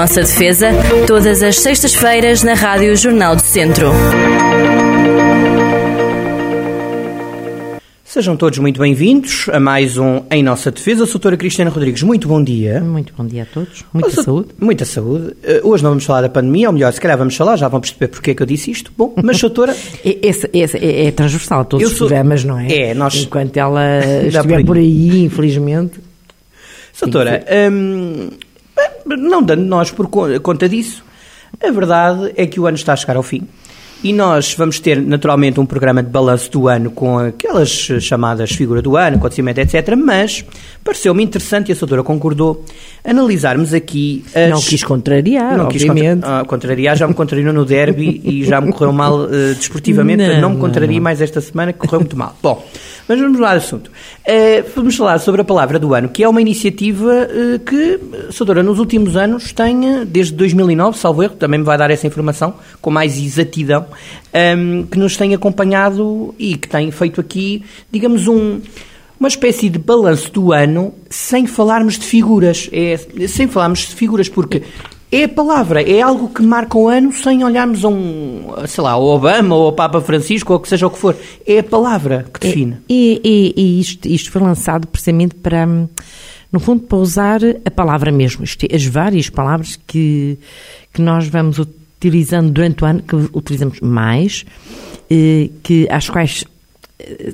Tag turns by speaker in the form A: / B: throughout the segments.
A: nossa defesa, todas as sextas-feiras na Rádio Jornal do Centro.
B: Sejam todos muito bem-vindos a mais um Em Nossa Defesa. Sou a doutora Cristiana Rodrigues, muito bom dia.
C: Muito bom dia a todos. Muita saúde.
B: Muita saúde. Uh, hoje não vamos falar da pandemia, ou melhor, se calhar vamos falar, já vão perceber porque é que eu disse isto. Bom, mas doutora...
C: esse, esse é, é, transversal a todos os programas, não é?
B: É, nós...
C: Enquanto ela estiver por aí, infelizmente...
B: Doutora, hum, não dando nós por conta disso, a verdade é que o ano está a chegar ao fim. E nós vamos ter, naturalmente, um programa de balanço do ano com aquelas chamadas figura do ano, acontecimento, etc. Mas pareceu-me interessante, e a doutora concordou, analisarmos aqui as...
C: Não quis contrariar, não obviamente.
B: Quis contra... ah, contrariar, já me contrariou no derby e já me correu mal uh, desportivamente. Não, não me contraria mais esta semana, que correu muito mal. Bom, mas vamos lá ao assunto. Uh, vamos falar sobre a palavra do ano, que é uma iniciativa uh, que, doutora, nos últimos anos tem, desde 2009, salvo erro, também me vai dar essa informação, com mais exatidão, um, que nos tem acompanhado e que tem feito aqui, digamos, um, uma espécie de balanço do ano sem falarmos de figuras. É, sem falarmos de figuras, porque é a palavra, é algo que marca o ano sem olharmos a um, sei lá, ao Obama ou ao Papa Francisco ou o que seja o que for. É a palavra que define.
C: E, e, e isto, isto foi lançado precisamente para, no fundo, para usar a palavra mesmo, isto, é, as várias palavras que, que nós vamos utilizando durante o ano, que utilizamos mais, eh, que, às quais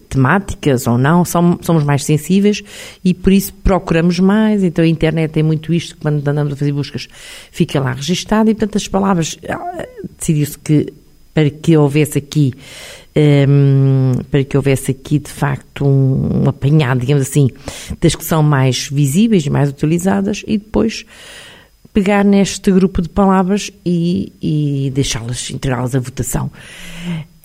C: temáticas ou não, somos mais sensíveis e por isso procuramos mais. Então a internet tem muito isto, quando andamos a fazer buscas, fica lá registado e portanto as palavras, ah, decidiu-se que para que houvesse aqui um, ehm, para que houvesse aqui de facto um, um apanhado, digamos assim, das que são mais visíveis mais utilizadas e depois pegar neste grupo de palavras e, e deixá-las, entregá-las à votação.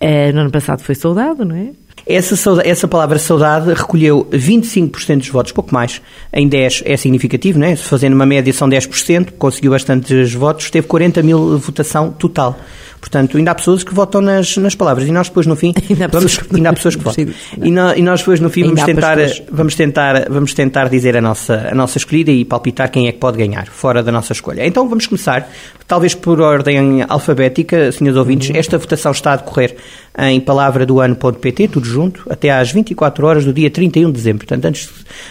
C: Uh, no ano passado foi soldado, não é?
B: Essa, essa palavra saudade recolheu 25% dos votos, pouco mais. Em 10 é significativo, não é? Fazendo uma média são 10%, conseguiu bastantes votos, teve 40 mil votação total. Portanto, ainda há pessoas que votam nas, nas palavras e nós depois no fim
C: ainda há
B: vamos,
C: pessoas,
B: ainda há pessoas que votam. E, no, e, nós depois no fim vamos tentar, vamos tentar vamos tentar dizer a nossa a nossa escolhida e palpitar quem é que pode ganhar fora da nossa escolha. Então vamos começar, talvez por ordem alfabética, senhores ouvintes. Uhum. Esta votação está a decorrer em palavra do ano.pt, tudo junto, até às 24 horas do dia 31 de dezembro. Portanto, antes,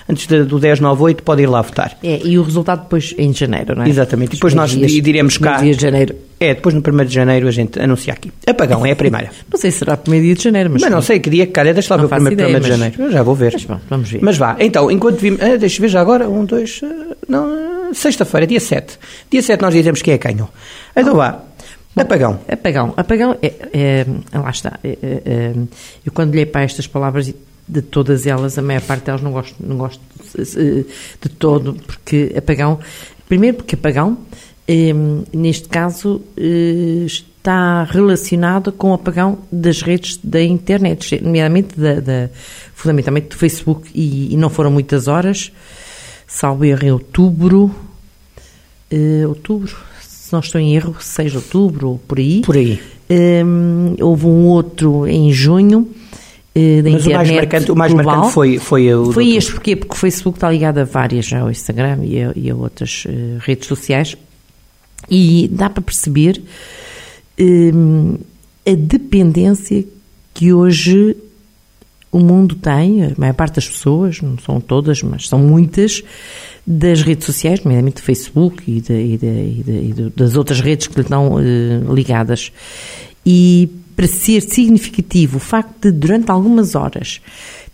B: antes do 1098 pode ir lá votar.
C: É, e o resultado depois em janeiro, não é?
B: Exatamente. Depois nós dias, diremos cá.
C: dia de janeiro.
B: É, depois no 1 de janeiro a gente anuncia aqui. Apagão é a primeira.
C: não sei se será o 1 dia de janeiro, mas.
B: Mas não sei que dia que calha, deixa lá ver o 1 de mas... janeiro. Eu já vou ver.
C: Mas bom, vamos ver.
B: Mas vá, então, enquanto vimos. Ah, deixa eu ver já agora. Um, dois. Ah, não, sexta-feira, dia 7. Dia 7 nós dizemos quem é ganhou. Então vá. Bom, apagão.
C: Apagão. Apagão é, é, lá está. É, é, é, eu quando olhei para estas palavras de todas elas, a maior parte delas não gosto, não gosto de, de todo, porque apagão, primeiro porque apagão Ehm, neste caso, eh, está relacionado com o apagão das redes da internet, nomeadamente da, da, fundamentalmente do Facebook, e, e, não foram muitas horas, salvo erro em outubro, outubro, se não estou em erro, 6 de outubro, ou por aí.
B: Por aí.
C: Um, houve um outro em junho, uh, da
B: Mas
C: internet o mais
B: marcante, o mais
C: global.
B: marcante foi, foi o
C: Foi este, porquê? Porque o Facebook está ligado a várias, ao Instagram e a, e a outras uh, redes sociais, e dá para perceber hum, a dependência que hoje o mundo tem, a maior parte das pessoas, não são todas, mas são muitas, das redes sociais, nomeadamente do Facebook e, de, e, de, e, de, e das outras redes que lhe estão uh, ligadas. E para ser significativo o facto de, durante algumas horas,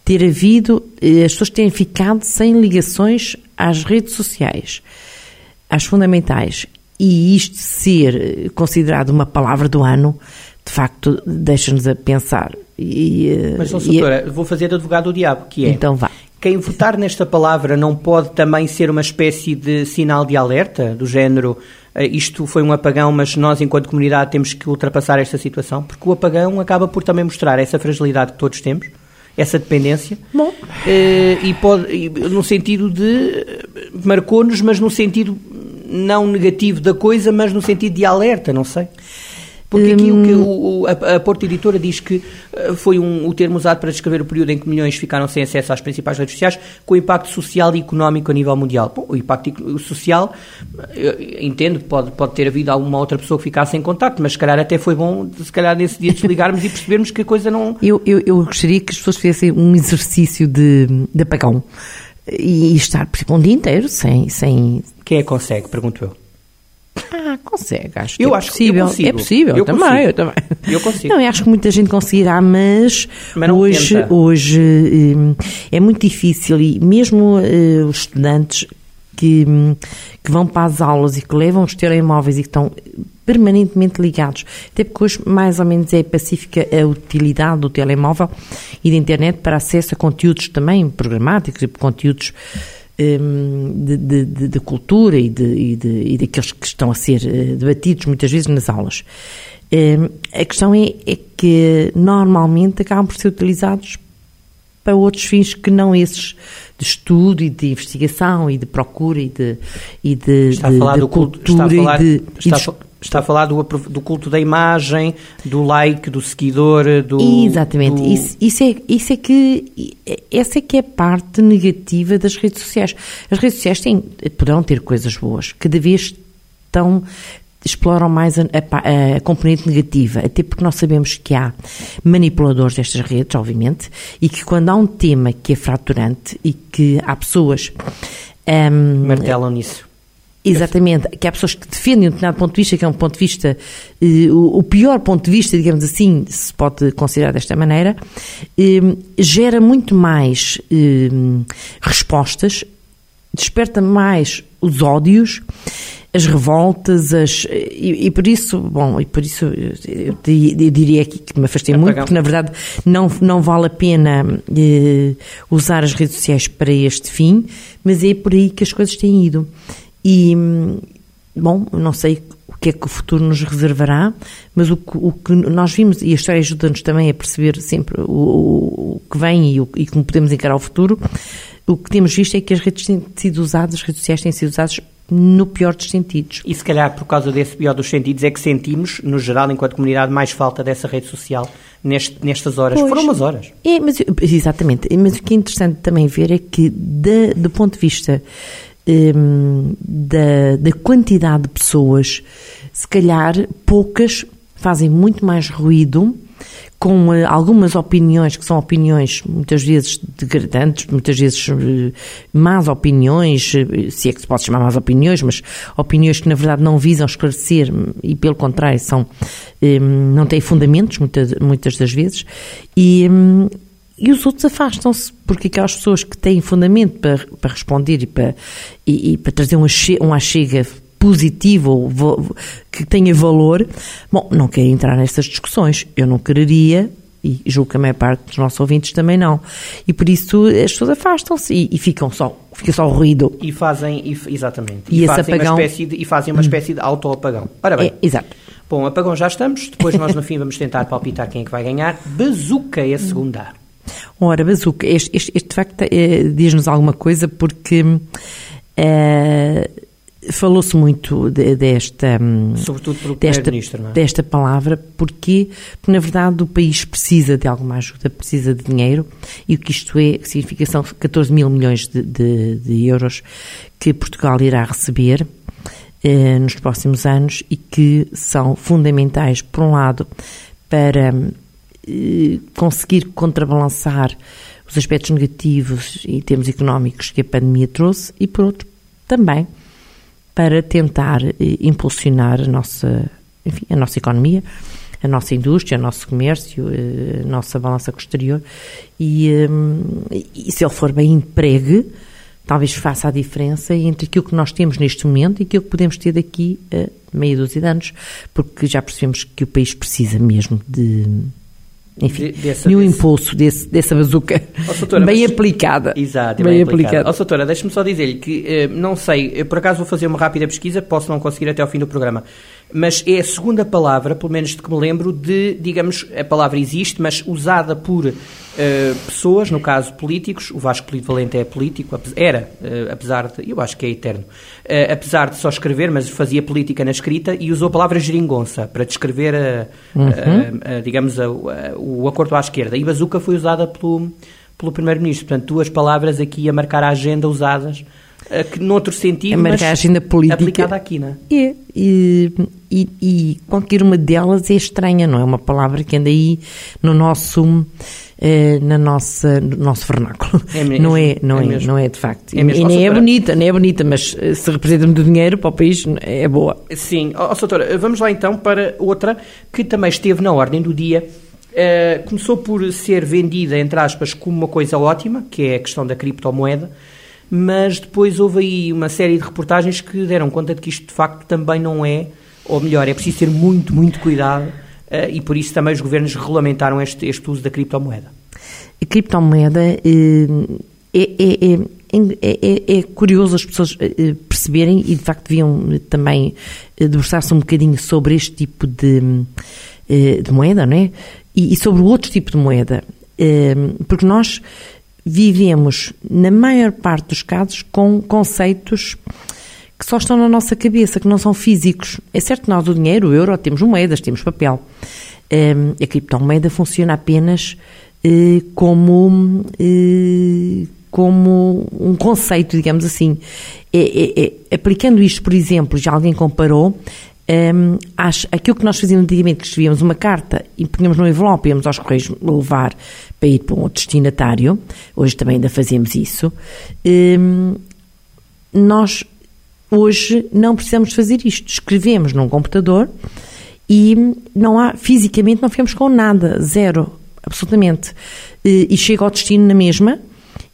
C: ter havido, uh, as pessoas terem ficado sem ligações às redes sociais, às fundamentais, e isto ser considerado uma palavra do ano, de facto, deixa-nos a pensar. E,
B: Mas, oh, doutora, vou fazer advogado do diabo, que é...
C: Então vá.
B: Quem votar nesta palavra não pode também ser uma espécie de sinal de alerta, do género eh, isto foi um apagão, mas nós, enquanto comunidade, temos que ultrapassar esta situação? Porque o apagão acaba por também mostrar essa fragilidade que todos temos, essa dependência.
C: Bom.
B: Eh, e, pode, e no sentido de. marcou-nos, mas no sentido não negativo da coisa, mas no sentido de alerta, não sei. Porque aqui um, o que o, a, a Porto Editora diz que uh, foi um, o termo usado para descrever o período em que milhões ficaram sem acesso às principais redes sociais, com o impacto social e económico a nível mundial. Bom, o impacto social, entendo, pode, pode ter havido alguma outra pessoa que ficasse sem contacto, mas se calhar até foi bom, se calhar nesse dia desligarmos e percebermos que a coisa não...
C: Eu, eu, eu gostaria que as pessoas fizessem um exercício de, de apagão e, estar, por um dia inteiro sem... sem...
B: Quem é que consegue, pergunto eu.
C: Ah, consegue, acho
B: eu
C: que
B: é
C: acho possível.
B: Que
C: é possível,
B: eu
C: também,
B: consigo.
C: eu também.
B: Eu consigo.
C: Não, eu acho que muita gente conseguirá, mas,
B: mas
C: hoje,
B: tenta.
C: hoje hum, é muito difícil e mesmo uh, os estudantes que, hum, que vão para as aulas e que levam os telemóveis e que estão permanentemente ligados, até porque hoje mais ou menos é pacífica a utilidade do telemóvel e da internet para acesso a conteúdos também programáticos e conteúdos de, de, de, de, cultura e, de, e, de, e daqueles que estão a ser uh, debatidos muitas vezes nas aulas. Um, a questão é, é, que normalmente acabam por ser utilizados para outros fins que não esses de estudo e de investigação e de procura e de, e de,
B: está a falar
C: de cultura
B: está a falar,
C: e de,
B: está,
C: e de,
B: está a falar do, do, culto da imagem, do like, do seguidor, do...
C: Exatamente.
B: Do...
C: Isso, isso, é, isso é que... Essa é que é a parte negativa das redes sociais. As redes sociais têm, poderão ter coisas boas. Cada vez estão exploram mais a, a, a, componente negativa, até porque nós sabemos que há manipuladores destas redes, obviamente, e que quando há um tema que é fraturante e que há pessoas... Um,
B: Martelam nisso.
C: Exatamente, que há pessoas que defendem um determinado ponto de vista, que é um ponto de vista, eh, o, o, pior ponto de vista, digamos assim, se pode considerar desta maneira, eh, gera muito mais eh, respostas, desperta mais os ódios, as revoltas, as, e, e, por isso, bom, e por isso eu, eu diria aqui que me afastei muito, porque na verdade não, não vale a pena eh, usar as redes sociais para este fim, mas é por aí que as coisas têm ido. E, bom, não sei o que é que o futuro nos reservará, mas o que, o que nós vimos, e a história ajuda-nos também a perceber sempre o, o, que vem e, o, e como podemos encarar o futuro, o que temos visto é que as redes têm sido usadas, as redes sociais têm sido usadas no pior dos sentidos.
B: E se calhar por causa desse pior dos sentidos é que sentimos, no geral, enquanto comunidade, mais falta dessa rede social neste, nestas horas.
C: Pois,
B: Foram umas horas.
C: É, mas, exatamente. Mas o que é interessante também ver é que, de, do ponto de vista um, da, da quantidade de pessoas, se calhar poucas fazem muito mais ruído com uh, algumas opiniões que são opiniões muitas vezes degradantes, muitas vezes uh, más opiniões, uh, se é que se pode chamar más opiniões, mas opiniões que na verdade não visam esclarecer e pelo contrário são um, não têm fundamentos muitas, muitas das vezes e um, e os outros afastam-se, porque aquelas pessoas que têm fundamento para, para responder e para, e, e para trazer uma, uma chega positivo ou que tenha valor, bom, não quero entrar nessas discussões. Eu não quereria, e julgo que a maior parte dos nossos ouvintes também não. E por isso as pessoas afastam-se e, e, ficam só, fica só o ruído.
B: E fazem, e, exatamente,
C: e,
B: e fazem,
C: apagão...
B: uma espécie de, e fazem uma espécie de auto-apagão. Ora bem.
C: É, exato.
B: Bom, apagão já estamos, depois nós no fim vamos tentar palpitar quem é que vai ganhar. Bazuca é a segunda.
C: Ora, Bazuca, este, este, este de facto é, diz-nos alguma coisa porque é, falou-se muito de, desta,
B: Sobretudo pelo
C: desta,
B: não é?
C: desta palavra porque, porque, na verdade, o país precisa de alguma ajuda, precisa de dinheiro e o que isto é, significa são 14 mil milhões de, de, de euros que Portugal irá receber eh, nos próximos anos e que são fundamentais, por um lado, para eh, conseguir contrabalançar os aspectos negativos em termos económicos que a pandemia trouxe e, por outro, também para tentar eh, impulsionar a nossa, enfim, a nossa economia, a nossa indústria, o nosso comércio, eh, a nossa balança exterior. E, e se ele for bem empregue, talvez faça a diferença entre aquilo que nós temos neste momento e aquilo que podemos ter daqui a meia dúzia de anos, porque já percebemos que o país precisa mesmo de enfim, de, um impulso desse, dessa bazuca oh, doutora, bem
B: mas,
C: aplicada.
B: Exato, bem, bem aplicada. aplicada. Oh, doutora, deixe-me só dizer-lhe que, eh, não sei, por acaso vou fazer uma rápida pesquisa, posso não conseguir até ao fim do programa. Mas é a segunda palavra, pelo menos de que me lembro, de, digamos, a palavra existe, mas usada por uh, pessoas, no caso políticos, o Vasco Polito Valente é político, era, uh, apesar de, eu acho que é eterno, uh, apesar de só escrever, mas fazia política na escrita e usou a palavra geringonça para descrever, a, uhum. a, a, digamos, o acordo à esquerda. E bazuca foi usada pelo, pelo Primeiro-Ministro. Portanto, duas palavras aqui a marcar a agenda usadas que noutro sentido, a
C: marcar a agenda política
B: aplicada aqui, não
C: é? É, e, e, e, qualquer uma delas é estranha, não é uma palavra que anda aí no nosso eh, na nossa, no nosso vernáculo. É mesmo, não é, não é, é não é de facto. É mesmo. E nem é bonita, nem é bonita, mas eh, se representa muito dinheiro para o país, é boa.
B: Sim. Ó, oh, doutora, vamos lá então para outra que também esteve na ordem do dia. Uh, começou por ser vendida, entre aspas, como uma coisa ótima, que é a questão da criptomoeda, mas depois houve aí uma série de reportagens que deram conta de que isto de facto também não é, ou melhor, é preciso ter muito, muito cuidado uh, e por isso também os governos regulamentaram este, este uso da criptomoeda.
C: A criptomoeda é, é, é, é, curioso as pessoas perceberem e de facto deviam também debruçar-se um bocadinho sobre este tipo de, de moeda, não é? E, e sobre o outro tipo de moeda. Porque nós vivemos, na maior parte dos casos, com conceitos que só estão na nossa cabeça, que não são físicos. É certo nós, o dinheiro, o euro, temos moedas, temos papel. Um, a criptomoeda funciona apenas uh, como, uh, como um conceito, digamos assim. É, é, é, aplicando isto, por exemplo, já alguém comparou, um, acho, aquilo que nós fazíamos antigamente, que escrevíamos uma carta e punhamos no envelope, íamos aos correios levar para ir para um destinatário, hoje também ainda fazemos isso, um, nós hoje não precisamos fazer isto. Escrevemos num computador e não há, fisicamente não ficamos com nada, zero, absolutamente. E chega ao destino na mesma,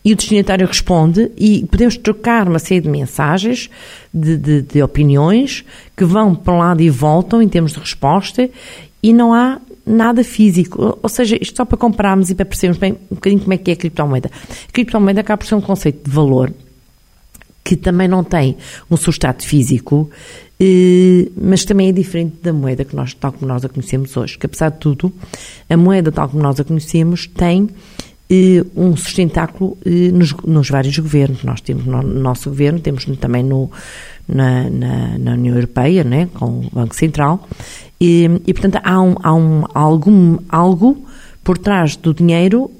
C: e o destinatário responde e podemos trocar uma série de mensagens, de, de, de, opiniões, que vão para um lado e voltam em termos de resposta e não há nada físico. Ou seja, isto só para compararmos e para percebermos bem um bocadinho como é que é a criptomoeda. A criptomoeda acaba por ser um conceito de valor que também não tem um substrato físico, eh, mas também é diferente da moeda que nós, tal como nós a conhecemos hoje. Que apesar de tudo, a moeda tal como nós a conhecemos tem um sustentáculo nos, nos, vários governos. Nós temos no nosso governo, temos também no, na, na, na, União Europeia, né, com o Banco Central, e, e portanto há, um, há um, algum, algo por trás do dinheiro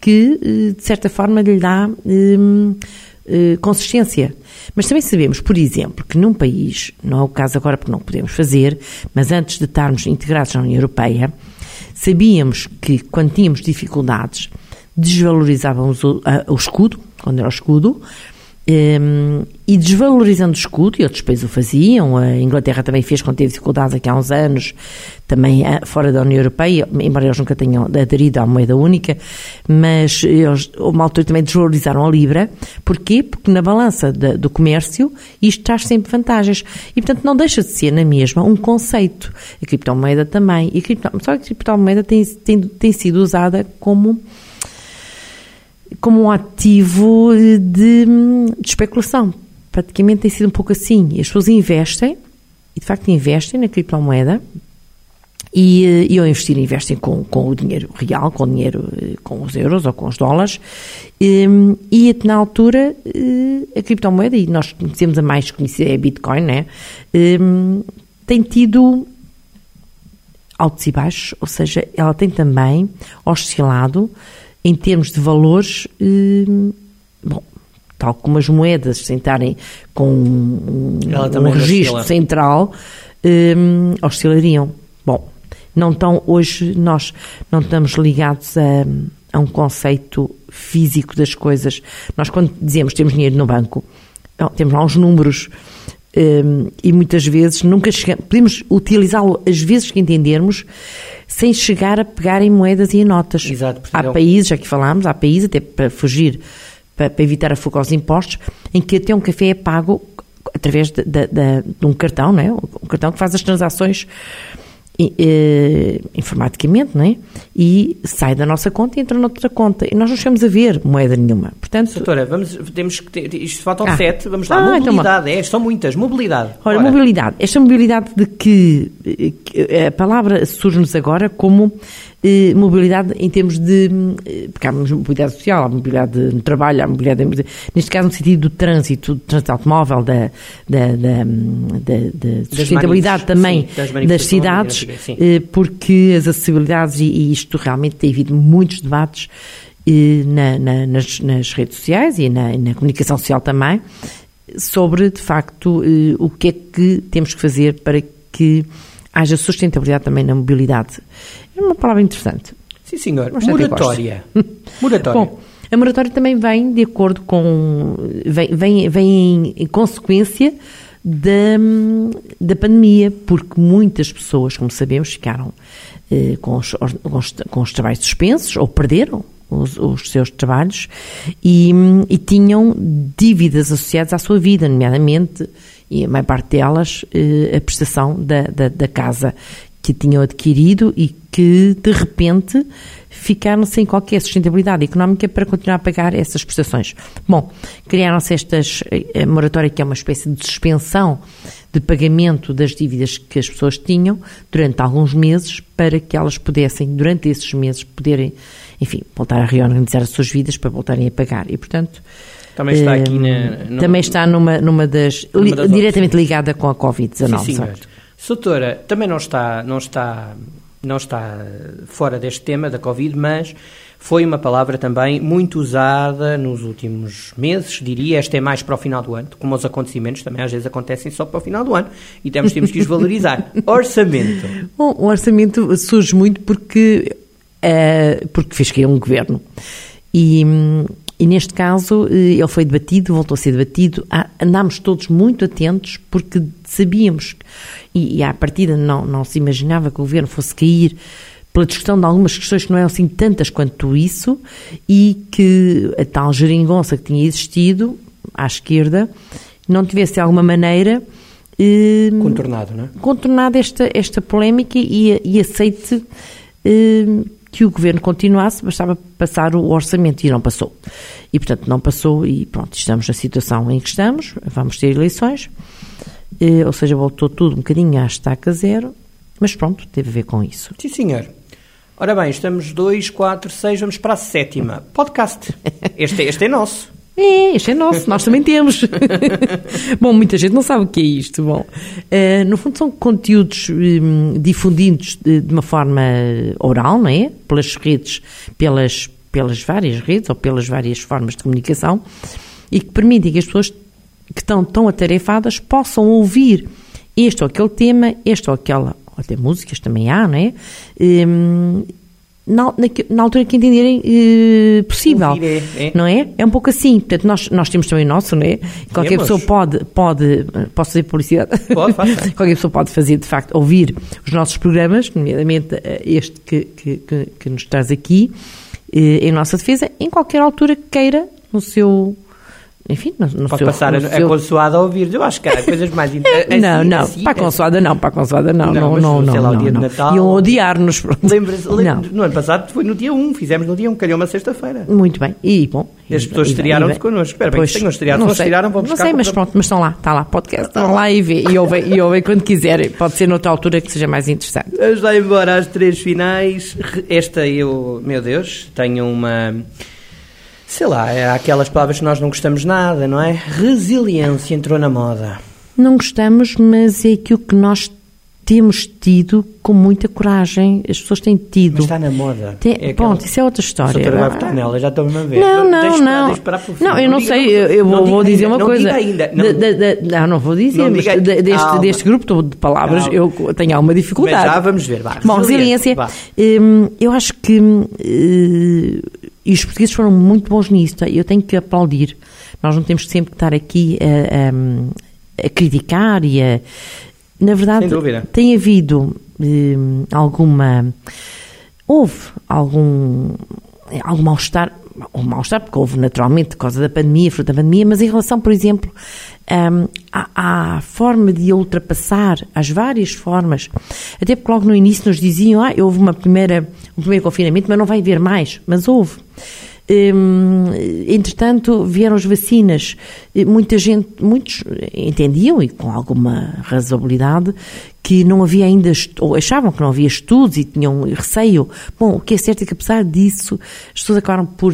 C: que, eh, de certa forma, lhe dá um, eh, consistência. Mas também sabemos, por exemplo, que num país, não é o caso agora porque não podemos fazer, mas antes de estarmos integrados na União Europeia, sabíamos que quando tínhamos dificuldades desvalorizávamos o, a, o escudo, quando era o escudo, ehm, e desvalorizando o escudo, e outros países o faziam, a Inglaterra também fez quando teve dificuldades aqui há uns anos, também eh, fora da União Europeia, embora eles nunca tenham aderido à moeda única, mas eles, uma altura também desvalorizaram a Libra. Porquê? Porque na balança de, do comércio isto traz sempre vantagens. E, portanto, não deixa de ser na mesma um conceito. A criptomoeda também. E a cripto, só que a criptomoeda tem, tem, tem sido usada como como um ativo de, de, especulação. Praticamente tem sido um pouco assim. As pessoas investem, e de facto investem na criptomoeda, e, e ao investir, investem com, com o dinheiro real, com o dinheiro, com os euros ou com os dólares, e, e na altura a criptomoeda, e nós conhecemos a mais conhecida, é a Bitcoin, né? tem tido altos e baixos, ou seja, ela tem também oscilado em termos de valores, eh, bom, tal como as moedas sentarem com um, um registro oscila. central, eh, oscilariam. Bom, não estão, hoje nós não estamos ligados a, a um conceito físico das coisas. Nós quando dizemos temos dinheiro no banco, temos lá uns números e muitas vezes nunca chegamos, podemos utilizá-lo as vezes que entendermos sem chegar a pegar em moedas e em notas.
B: Exato,
C: há países, já que falámos, há países, até para fugir, para, para, evitar a fuga aos impostos, em que até um café é pago através de, de, de, de um cartão, não é? um cartão que faz as transações uh, informaticamente, não é? E sai da nossa conta e entra noutra conta. E nós não chegamos a ver moeda nenhuma. Portanto,
B: Doutora, vamos, temos que ter, isto faltam ah. sete, vamos lá. Ah, então mobilidade, então, é, são muitas, mobilidade.
C: Ora, Ora, mobilidade. Esta mobilidade de que, que a palavra surge-nos agora como eh, mobilidade em termos de. Eh, porque há mobilidade social, há mobilidade no trabalho, há mobilidade. Neste caso, no sentido do trânsito, do trânsito automóvel, da, da, da, da sustentabilidade também sim, das, das, cidades, eh, porque as acessibilidades, e, e isto realmente tem havido muitos debates. Na, na, nas, nas, redes sociais e na, na, comunicação social também, sobre, de facto, o que é que temos que fazer para que haja sustentabilidade também na mobilidade. É uma palavra interessante.
B: Sim, senhor. Moratória. Moratória.
C: Bom, a moratória também vem de acordo com. vem, vem, vem em consequência da, da pandemia, porque muitas pessoas, como sabemos, ficaram eh, com, os, com, os, com, os, trabalhos suspensos ou perderam os, os seus trabalhos e, e, tinham dívidas associadas à sua vida, nomeadamente, e a maior parte delas, eh, a prestação da, da, da casa que tinham adquirido e que, de repente, ficaram sem qualquer sustentabilidade económica para continuar a pagar essas prestações. Bom, criaram-se estas, a moratória que é uma espécie de suspensão de pagamento das dívidas que as pessoas tinham durante alguns meses para que elas pudessem, durante esses meses, poderem, enfim, voltar a reorganizar as suas vidas para voltarem a pagar. E, portanto...
B: Também está aqui na...
C: No, também está numa, numa das... Numa das diretamente ligada com a Covid-19,
B: Sim, Soutora, também não está, não, está, não está fora deste tema da Covid, mas foi uma palavra também muito usada nos últimos meses, diria. Esta é mais para o final do ano, como os acontecimentos também às vezes acontecem só para o final do ano e temos, temos que os valorizar. orçamento.
C: Bom, o orçamento surge muito porque, uh, porque fez que é um governo. E, e neste caso, eh, ele foi debatido, voltou a ser debatido. Andámos todos muito atentos porque sabíamos, e, e à partida não, não se imaginava que o governo fosse cair pela discussão de algumas questões que não eram assim tantas quanto isso e que a tal geringonça que tinha existido à esquerda não tivesse de alguma maneira
B: eh, contornado, não é?
C: contornado esta, esta polémica e, e aceite eh, que o governo continuasse, bastava passar o orçamento e não passou. E, portanto, não passou e pronto, estamos na situação em que estamos, vamos ter eleições, eh, ou seja, voltou tudo um bocadinho à estaca zero, mas pronto, teve a ver com isso.
B: Sim, senhor. Ora bem, estamos dois, quatro, seis, vamos para a sétima. Podcast. Este, este é nosso.
C: É, este é nosso, nós também temos. Bom, muita gente não sabe o que é isto. Bom, uh, no fundo são conteúdos um, difundidos de, de, uma forma oral, não é? Pelas redes, pelas, pelas várias redes ou pelas várias formas de comunicação e que permitem que as pessoas que estão tão atarefadas possam ouvir este ou aquele tema, este ou aquela, ou até músicas também há, não é? Um, na, na, altura que entenderem eh, possível. É, é. Não é? É um pouco assim. Portanto, nós, nós temos também o nosso, não é? Qualquer temos. pessoa pode, pode, posso fazer publicidade?
B: Pode, faz.
C: Qualquer pessoa pode fazer, de facto, ouvir os nossos programas, nomeadamente eh, este que, que, que, que nos traz aqui, eh, em nossa defesa, em qualquer altura que queira, no seu enfim, no, no
B: Pode
C: seu,
B: passar a, seu... a consoada a ouvir. Eu acho que há coisas mais
C: interessantes. Assim, não, não, assim, para a consoada não, para a consoada não, não, não, não. Sei lá, o dia de Natal. Iam odiar-nos.
B: Lembra-se, lembra no ano passado foi no dia 1, fizemos no dia 1, calhou uma sexta-feira.
C: Muito bem, e bom.
B: E as pessoas estrearam-se connosco. Espera bem, que tenham estreado, não estrearam, vamos
C: Não sei, mas pronto, mas estão lá, está lá, podcast, estão lá e vê, e ouvem, e ouvem quando quiserem. Pode ser noutra altura que seja mais interessante.
B: Vamos lá embora às três finais. Esta eu, meu Deus, tenho uma sei lá, é aquelas palavras que nós não gostamos nada, não é? Resiliência entrou na moda.
C: Não gostamos, mas é aquilo que nós temos tido com muita coragem. As pessoas têm tido. Mas
B: está na moda.
C: Tem, é ponto, isso é outra história.
B: Só vai votar nela, já estou-me a ver.
C: Não, não, deixa, não. Deixa não, eu não, não sei, eu, eu vou, vou dizer
B: ainda,
C: uma coisa.
B: Ainda, não,
C: de, de, de, não, não vou dizer, mas deste, deste grupo de palavras eu tenho alguma dificuldade.
B: Mas já vamos ver. Vá,
C: Bom, resiliência. Hum, eu acho que. Hum, e os portugueses foram muito bons nisso, eu tenho que aplaudir. Nós não temos sempre que estar aqui a, a, a criticar e a. Na verdade, tem havido eh, alguma. Houve algum, algum mal-estar o mal-estar, porque houve naturalmente por causa da pandemia, fruto da pandemia, mas em relação, por exemplo, um, à, à, forma de ultrapassar, as várias formas, até porque logo no início nos diziam, ah, houve uma primeira, um primeiro confinamento, mas não vai haver mais, mas houve. Hum, entretanto, vieram as vacinas. Muita gente, muitos entendiam, e com alguma razoabilidade, que não havia ainda, ou achavam que não havia estudos e tinham receio. Bom, o que é certo é que, apesar disso, as pessoas acabaram por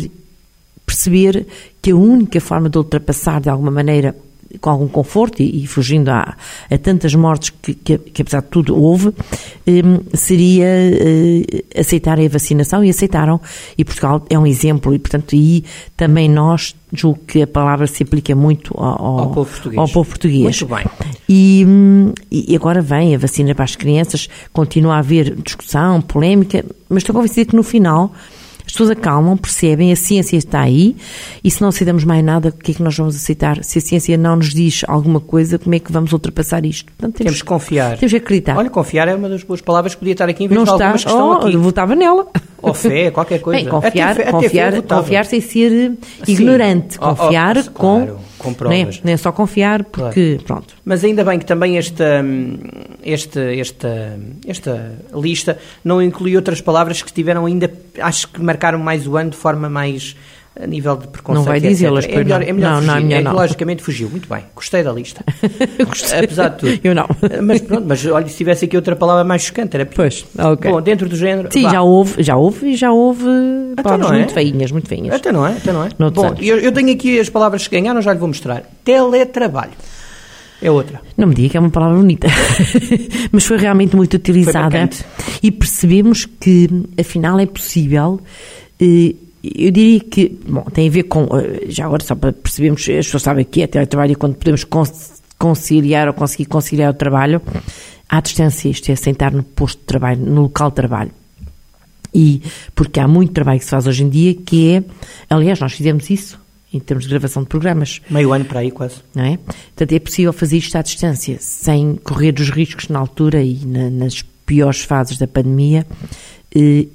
C: perceber que a única forma de ultrapassar, de alguma maneira, com algum conforto e, e fugindo a, a, tantas mortes que, que, que, apesar de tudo, houve, um, seria uh, aceitarem a vacinação e aceitaram. E Portugal é um exemplo e, portanto, aí também nós julgo que a palavra se aplica muito ao, ao,
B: ao, povo, português.
C: ao povo português.
B: Muito bem.
C: E, hum, e agora vem a vacina para as crianças, continua a haver discussão, polémica, mas estou convencida que no final as pessoas acalmam, percebem, a ciência está aí e se não aceitamos mais nada, o que é que nós vamos aceitar? Se a ciência não nos diz alguma coisa, como é que vamos ultrapassar isto?
B: Portanto, temos, temos que confiar.
C: Temos que acreditar.
B: Olha, confiar é uma das boas palavras que podia estar aqui em vez
C: não
B: de
C: está,
B: algumas que estão
C: oh,
B: aqui.
C: Eu votava nela.
B: Ou fé, qualquer coisa.
C: Bem, confiar,
B: até
C: confiar,
B: até fé
C: confiar sem ser ignorante.
B: Sim.
C: Confiar
B: oh, oh,
C: com...
B: Claro, com provas.
C: Não é, só confiar porque,
B: claro.
C: pronto.
B: Mas ainda bem que também esta, esta, esta, esta lista não inclui outras palavras que tiveram ainda, acho que marcaram mais o ano de forma mais a nível de preconceito.
C: Não vai dizê-las,
B: é melhor, é melhor
C: não,
B: fugir.
C: não,
B: é,
C: não.
B: Logicamente fugiu. Muito bem. Gostei da lista.
C: Gostei.
B: Apesar de tudo.
C: Eu não.
B: Mas pronto, mas olha, se tivesse aqui outra palavra mais chocante, era.
C: Pois, ok.
B: Bom, dentro do género.
C: Sim,
B: vá.
C: já houve, já houve e já houve palavras
B: não é?
C: muito feinhas, muito feinhas.
B: Até não é, até não é.
C: Noutros
B: Bom, eu, eu tenho aqui as palavras que ganharam, já lhe vou mostrar. Teletrabalho. É outra.
C: Não me diga que é uma palavra bonita, mas foi realmente muito utilizada e percebemos que, afinal, é possível. eh, Eu diria que, bom, tem a ver com, eh, já agora só para percebermos, as pessoas sabem que é teletrabalho e quando podemos con- conciliar ou conseguir conciliar o trabalho à distância, isto é, sentar no posto de trabalho, no local de trabalho. E porque há muito trabalho que se faz hoje em dia que é, aliás, nós fizemos isso em termos de gravação de programas
B: Meio ano para aí, quase.
C: não é? Portanto, é possível fazer isto à distância, sem correr os riscos na altura e na- nas piores fases da pandemia,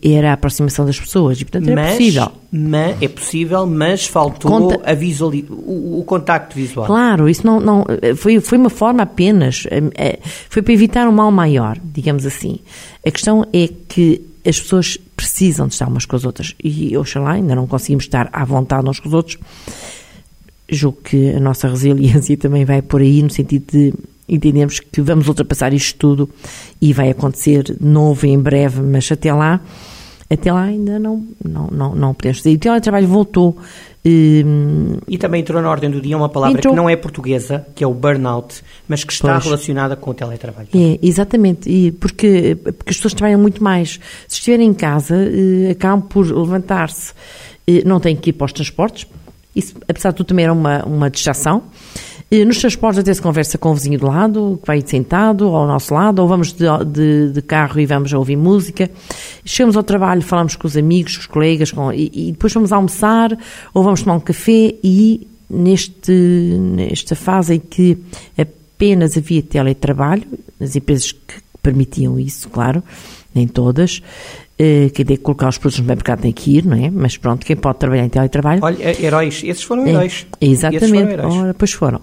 C: era a aproximação das pessoas. E, portanto, era
B: mas,
C: possível.
B: ma- é possível, mas faltou
C: Conta-
B: a visuali o, o contacto visual.
C: Claro, isso não, não foi, foi uma forma apenas, eh, eh, foi para evitar um mal maior, digamos assim. A questão é que as pessoas precisam de estar umas com as outras e, oxalá, ainda não conseguimos estar à vontade uns com os outros. Julgo que a nossa resiliência também vai por aí, no sentido de entendermos que vamos ultrapassar isto tudo e vai acontecer de novo em breve, mas até lá, até lá ainda não, não, não, não podemos fazer. E o teletrabalho voltou. hum,
B: E também entrou na ordem do dia uma palavra
C: Entrou.
B: que não é portuguesa, que é o burnout, mas que está
C: Pois.
B: relacionada com o teletrabalho.
C: É, exatamente, e porque, porque as pessoas trabalham muito mais. Se estiverem em casa, eh, acabam por levantar-se, eh, não têm que ir para os transportes, isso, apesar de tudo, também era uma, uma distração. Eh, Nos transportes até se conversa com o vizinho do lado, que vai sentado ao nosso lado, ou vamos de, de- de carro e vamos a ouvir música. Chegamos ao trabalho, falamos com os amigos, com os colegas, com- e, e depois vamos almoçar, ou vamos tomar um café e neste, nesta fase em que apenas havia teletrabalho, as empresas que permitiam isso, claro, nem todas, eh, quem tem que colocar os produtos no mercado tem que ir, não é? Mas pronto, quem pode trabalhar em teletrabalho
B: Olha, é- heróis, esses foram
C: é,
B: heróis. Esses foram
C: exatamente.
B: heróis.
C: Ora, pois foram.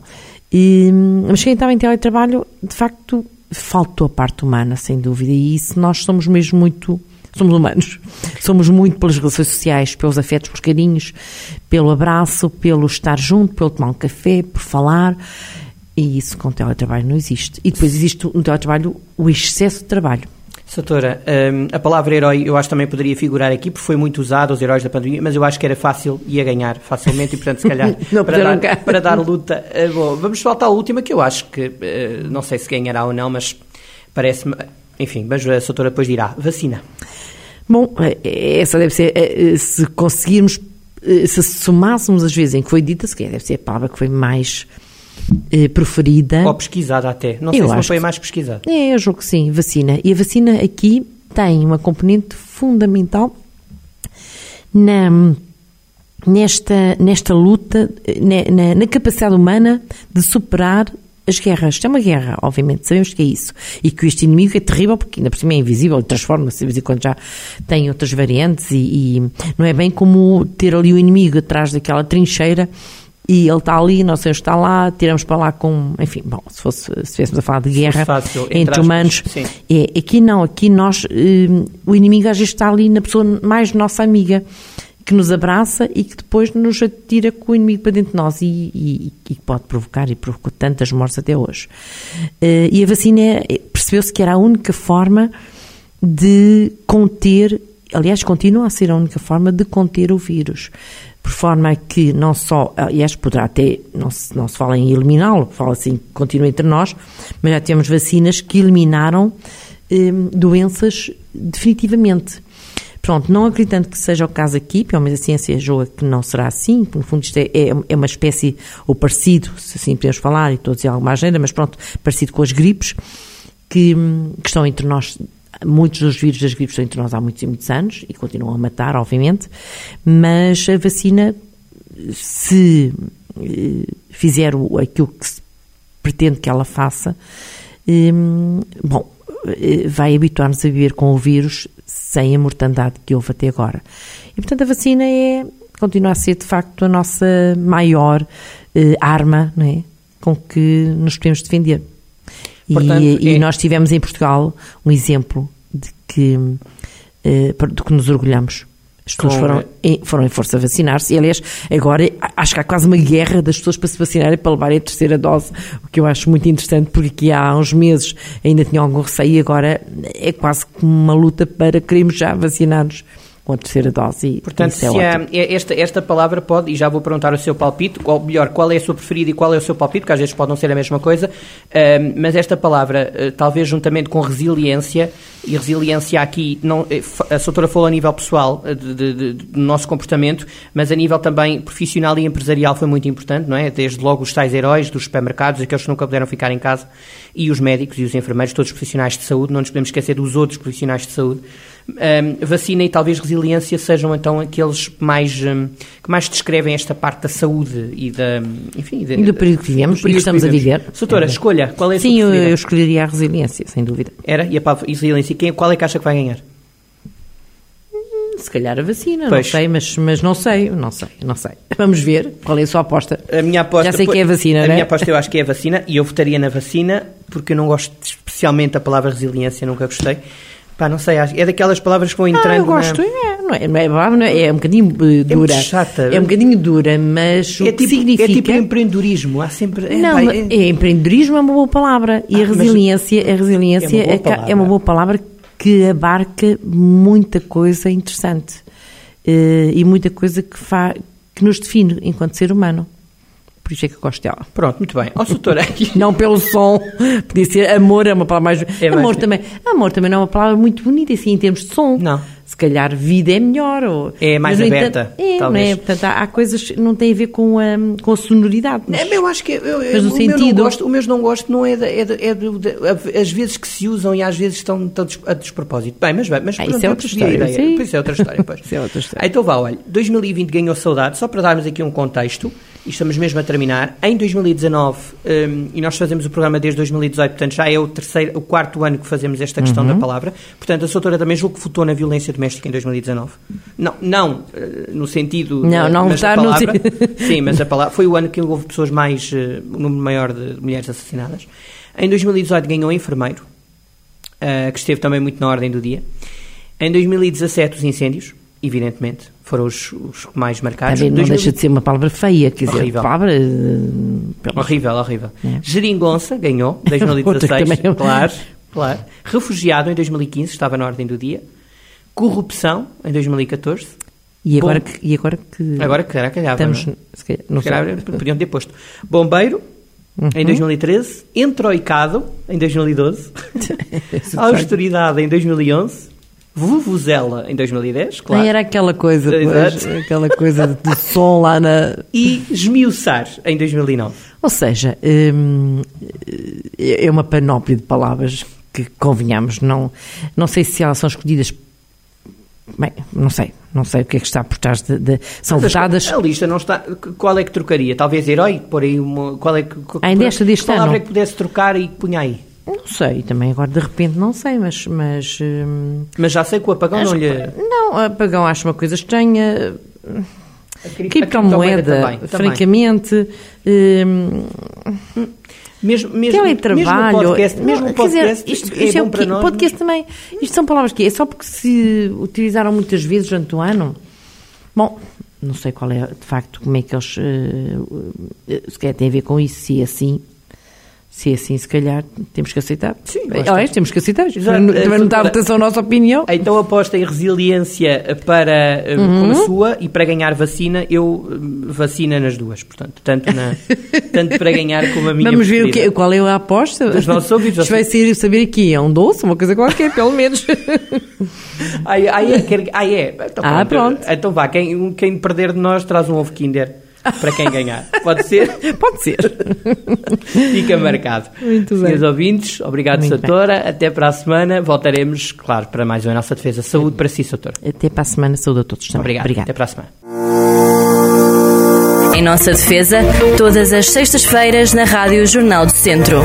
C: E, mas quem estava em teletrabalho, de facto, faltou a parte humana, sem dúvida. E isso nós somos mesmo muito. Somos humanos. Somos muito pelas relações sociais, pelos afetos, pelos carinhos, pelo abraço, pelo estar junto, pelo tomar um café, por falar. E isso com o teletrabalho não existe. E depois existe no teletrabalho o excesso de trabalho.
B: Doutora, hum, a palavra herói eu acho também poderia figurar aqui, porque foi muito usada, os heróis da pandemia, mas eu acho que era fácil, ia ganhar facilmente, e portanto, se calhar,
C: Não
B: para, dar, para dar luta. eh, bom, vamos saltar a última, que eu acho que, eh, não sei se ganhará ou não, mas parece-me, enfim, mas a doutora depois dirá, vacina.
C: Bom, eh, essa deve ser, eh, eh, se conseguirmos, eh, se somássemos as vezes em que foi dita, se calhar deve ser a palavra que foi mais eh, preferida.
B: Ou pesquisada até, não sei
C: Eu
B: se não foi a mais pesquisada.
C: É, eu julgo que sim, vacina. E a vacina aqui tem uma componente fundamental na, nesta, nesta luta, na, na- na capacidade humana de superar as guerras. Isto é uma guerra, obviamente, sabemos que é isso. E que este inimigo é terrível porque ainda por cima é invisível, transforma-se de vez em quando já tem outras variantes e, e não é bem como ter ali o inimigo atrás daquela trincheira e ele está ali, onde está lá, tiramos para lá com, enfim, bom, se fosse, se estivéssemos a falar de guerra
B: fácil, entre
C: humanos, é, aqui não, aqui nós, eh, o inimigo às vezes está ali na pessoa mais nossa amiga, que nos abraça e que depois nos atira com o inimigo para dentro de nós e, e, e pode provocar e provocou tantas mortes até hoje. Eh, e a vacina é- percebeu-se que era a única forma de conter, aliás, continua a ser a única forma de conter o vírus. Por forma que não só, aliás, poderá até, não se, não se fala em eliminá-lo, fala assim, continua entre nós, mas já temos vacinas que eliminaram eh, doenças definitivamente. Pronto, não acreditando que seja o caso aqui, pelo menos a ciência julga que não será assim, no fundo isto é, é, é uma espécie, ou parecido, se assim podemos falar, e estou a dizer alguma agenda, mas pronto, parecido com as gripes, que, hum, que estão entre nós, muitos dos vírus das gripes estão entre nós há muitos e muitos anos, e continuam a matar, obviamente, mas a vacina, se eh, fizer aquilo que se pretende que ela faça, hum, bom, eh, vai habituar-nos a viver com o vírus sem a mortandade que houve até agora. E, portanto, a vacina é, continua a ser, de facto, a nossa maior eh, arma não é? com que nos podemos defender. E-
B: Portanto,
C: e,
B: é-
C: nós tivemos em Portugal um exemplo de que, eh, de que nos orgulhamos. As pessoas
B: Com-
C: foram em, foram em força a vacinar-se e, aliás, agora acho que há quase uma guerra das pessoas para se vacinarem para levarem a terceira dose, o que eu acho muito interessante, porque aqui há uns meses ainda tinham algum receio e agora é quase como uma luta para queremos já vacinar-nos com a terceira dose. E
B: Portanto,
C: é
B: há- é- esta, esta palavra pode, e já vou perguntar o seu palpite, ou melhor, qual é a sua preferida e qual é o seu palpite, que às vezes pode não ser a mesma coisa, ahm, mas esta palavra, eh, talvez juntamente com resiliência, e resiliência aqui, não, eh, a doutora falou a nível pessoal eh, de- de- de- do nosso comportamento, mas a nível também profissional e empresarial foi muito importante, não é? Desde logo os tais heróis dos supermercados, aqueles que nunca puderam ficar em casa, e os médicos e os enfermeiros, todos os profissionais de saúde, não nos podemos esquecer dos outros profissionais de saúde. Ahm, vacina e talvez resiliência sejam então aqueles mais, hum, que mais descrevem esta parte da saúde e da, enfim,
C: E do período que vivemos
B: do período
C: que estamos a
B: vivemos.
C: viver.
B: Doutora,
C: É.
B: escolha, qual é a sua
C: Sim, eu, eu escolheria a resiliência, sem dúvida.
B: Era? E a palavra resiliência, quem, qual é que acha que vai ganhar?
C: Se calhar a vacina,
B: Pois.
C: não sei, mas, mas não sei, não sei, não sei. Vamos ver qual é a sua aposta.
B: A minha aposta,
C: Já sei que é a vacina,
B: A
C: não é?
B: minha aposta eu acho que é a vacina e eu votaria na vacina porque eu não gosto especialmente da palavra resiliência, nunca gostei. Pá, não sei, é daquelas palavras que vão entrando
C: Ah, eu
B: na-
C: gosto, é, não é, não é, não é, é um bocadinho eh, dura.
B: muito chata.
C: É um bocadinho dura, mas o
B: É
C: que
B: tipo,
C: significa...
B: é tipo empreendedorismo, há sempre... é,
C: Não, mas é, empreendedorismo é uma boa palavra e
B: Ah,
C: a resiliência, a resiliência
B: é uma boa
C: é, é uma boa palavra que abarca muita coisa interessante eh, e muita coisa que, fa, que nos define enquanto ser humano. Por isso é que eu gosto dela.
B: Pronto, muito bem. Ó, doutora,
C: Não pelo som, podia ser amor, é uma palavra mais.
B: É
C: amor, também, amor também não é uma palavra muito bonita, assim, em termos de som.
B: Não.
C: Se calhar vida é melhor. Ou,
B: É mais
C: mas,
B: aberta,
C: entanto, é,
B: talvez.
C: Não é? Portanto, há, há coisas que não têm a ver com a, com a sonoridade. mas-
B: É, eu acho que eu, eu,
C: Mas no
B: o, meu não
C: sentido-
B: gosto, o meu não gosto não é, da, é, da, é da- as vezes que se usam e às vezes estão, estão a despropósito. Bem, mas, bem, mas
C: Ah,
B: pronto,
C: isso é
B: eu
C: outra história,
B: ideia.
C: sim.
B: Pois é outra história, pois.
C: Isso é outra história.
B: Então vá, olha, 2020 ganhou saudade, só para darmos aqui um contexto, e estamos mesmo a terminar, em 2019, hum, e nós fazemos o programa desde 2018, portanto já é o terceiro, o quarto ano que fazemos esta questão
C: Uhum.
B: da palavra, portanto a doutora também julgo que votou na violência doméstica em 2019. Não, não eh, no sentido...
C: Não, não votar no
B: Sim, mas a palavra, foi o ano que houve pessoas mais, eh, um número maior de mulheres assassinadas. Em 2018 ganhou enfermeiro, eh, que esteve também muito na ordem do dia. Em 2017 os incêndios, evidentemente, foram os, os mais marcados.
C: Ver, não
B: 2000
C: deixa de ser uma palavra feia, quer dizer,
B: Horrível.
C: palavra. eh, pelo-
B: Horrível, horrível.
C: É.
B: Geringonça ganhou,
C: Outra que
B: 2016,
C: também é-
B: claro, claro. Refugiado em 2015, estava na ordem do dia. Corrupção em 2014.
C: E agora,
B: Bom.
C: que, e agora que.
B: Agora que era calhava,
C: estamos.
B: não é?
C: se calhar, não
B: Se calhar podiam ter posto. Bombeiro,
C: Uhum.
B: em 2013. Entroicado, em 2012. Austeridade, em 2011. Vuvuzela, em 2010, claro.
C: Era aquela coisa, pois, aquela coisa do som lá na.
B: E esmiuçar, em 2009.
C: Ou seja, hum, é uma panóplia de palavras que convenhamos, não, não sei se elas são escolhidas Bem, não sei, não sei o que é que está por trás de. de são
B: Mas
C: votadas.
B: A lista não está. Qual é que trocaria? Talvez herói? Por aí uma. Qual é que.
C: Ainda esta deste
B: que palavra
C: ano?
B: é que pudesse trocar e que punha aí?
C: Não sei, também agora de repente não sei, mas. mas hum,
B: Mas já sei que o apagão não lhe.
C: Não, apagão acho uma coisa estranha.
B: A cri- a
C: Criptomoeda,
B: também, também.
C: francamente. hum,
B: Mesmo, mesmo,
C: teletrabalho.
B: mesmo podcast, mesmo
C: Não, quer dizer,
B: podcast
C: isto,
B: é
C: isto
B: bom para nós.
C: Podcast também. Isto são palavras que é só porque se utilizaram muitas vezes durante o ano. Bom, não sei qual é de facto como é que eles. eh, se calhar tem a ver com isso, se é assim. Se é assim, se calhar temos que aceitar.
B: Sim,
C: é,
B: gosto.
C: temos que aceitar.
B: Exato.
C: Também não- está a votação a nossa opinião.
B: Então aposta em resiliência para eh,
C: Uhum.
B: como a sua e para ganhar vacina, eu eh, vacina nas duas, portanto, tanto, na, tanto para ganhar como a minha
C: Vamos ver o que, qual é a aposta.
B: Dos nossos ouvidos,
C: Isto vai ser saber aqui, é um doce, uma coisa qualquer, pelo menos.
B: Ai, ai, é, quer- ai, é. Então,
C: Ah, pronto.
B: Então vá, quem, quem perder de nós traz um ovo Kinder para quem ganhar. Pode ser?
C: Pode ser.
B: Fica marcado.
C: Muito bem.
B: Senhores ouvintes, obrigado,
C: Muito
B: Soutora. Até para a semana. Voltaremos, claro, para mais uma Nossa Defesa. Saúde para si, Soutor.
C: Até para a semana, saúde a todos também.
B: Obrigado.
C: Obrigada.
B: Até para a semana.
A: Em nossa defesa, todas as sextas-feiras na Rádio Jornal do Centro.